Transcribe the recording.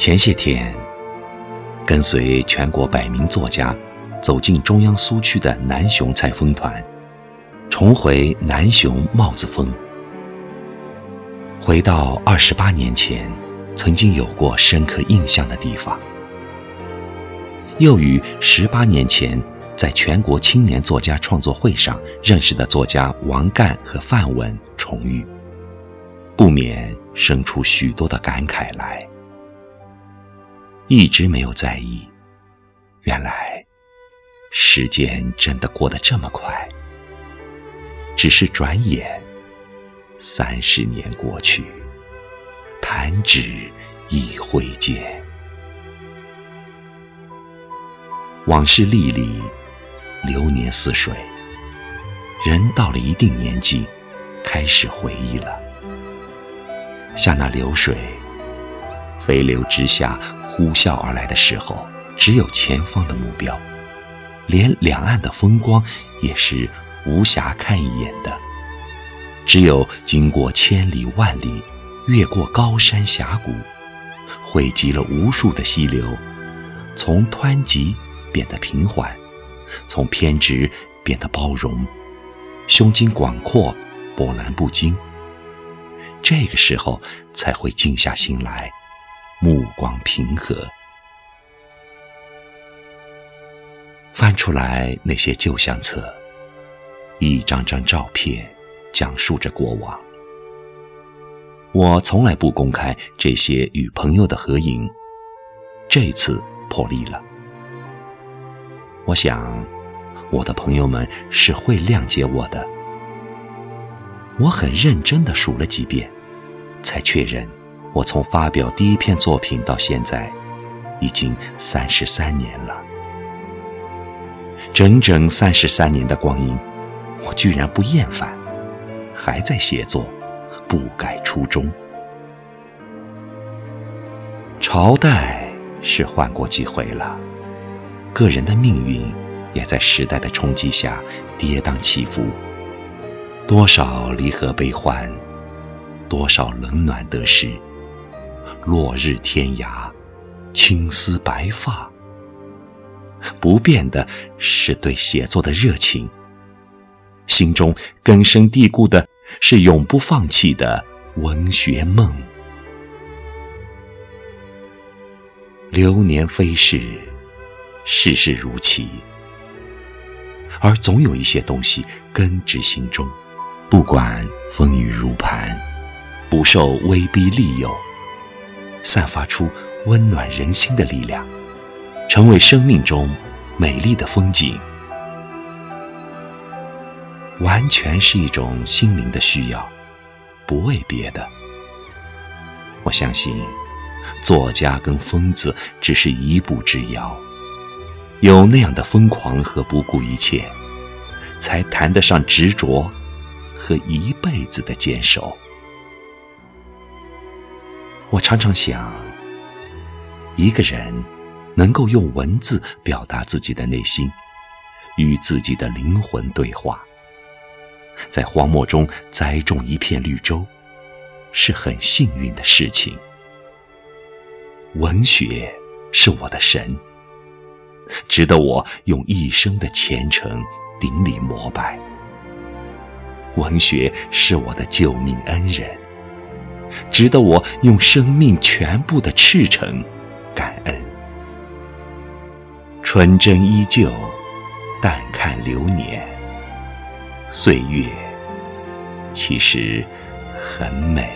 前些天，跟随全国百名作家走进中央苏区的南雄采风团，重回南雄帽子峰，回到二十八年前曾经有过深刻印象的地方，又与十八年前在全国青年作家创作会上认识的作家王干和范文重遇，不免生出许多的感慨来。一直没有在意，原来时间真的过得这么快。只是转眼，三十年过去，弹指一挥间。往事历历，流年似水。人到了一定年纪，开始回忆了，像那流水，飞流直下。呼啸而来的时候，只有前方的目标，连两岸的风光也是无暇看一眼的。只有经过千里万里，越过高山峡谷，汇集了无数的溪流，从湍急变得平缓，从偏执变得包容，胸襟广阔，波澜不惊。这个时候才会静下心来。目光平和，翻出来那些旧相册，一张张照片，讲述着过往。我从来不公开这些与朋友的合影，这次破例了。我想，我的朋友们是会谅解我的。我很认真的数了几遍，才确认。我从发表第一篇作品到现在，已经三十三年了。整整三十三年的光阴，我居然不厌烦，还在写作，不改初衷。朝代是换过几回了，个人的命运也在时代的冲击下跌宕起伏。多少离合悲欢，多少冷暖得失。落日天涯，青丝白发。不变的是对写作的热情，心中根深蒂固的是永不放弃的文学梦。流年飞逝，世事如棋，而总有一些东西根植心中，不管风雨如磐，不受威逼利诱。散发出温暖人心的力量，成为生命中美丽的风景，完全是一种心灵的需要，不为别的。我相信，作家跟疯子只是一步之遥，有那样的疯狂和不顾一切，才谈得上执着和一辈子的坚守。我常常想，一个人能够用文字表达自己的内心，与自己的灵魂对话，在荒漠中栽种一片绿洲，是很幸运的事情。文学是我的神，值得我用一生的虔诚顶礼膜拜。文学是我的救命恩人。值得我用生命全部的赤诚感恩。纯真依旧，淡看流年。岁月其实很美。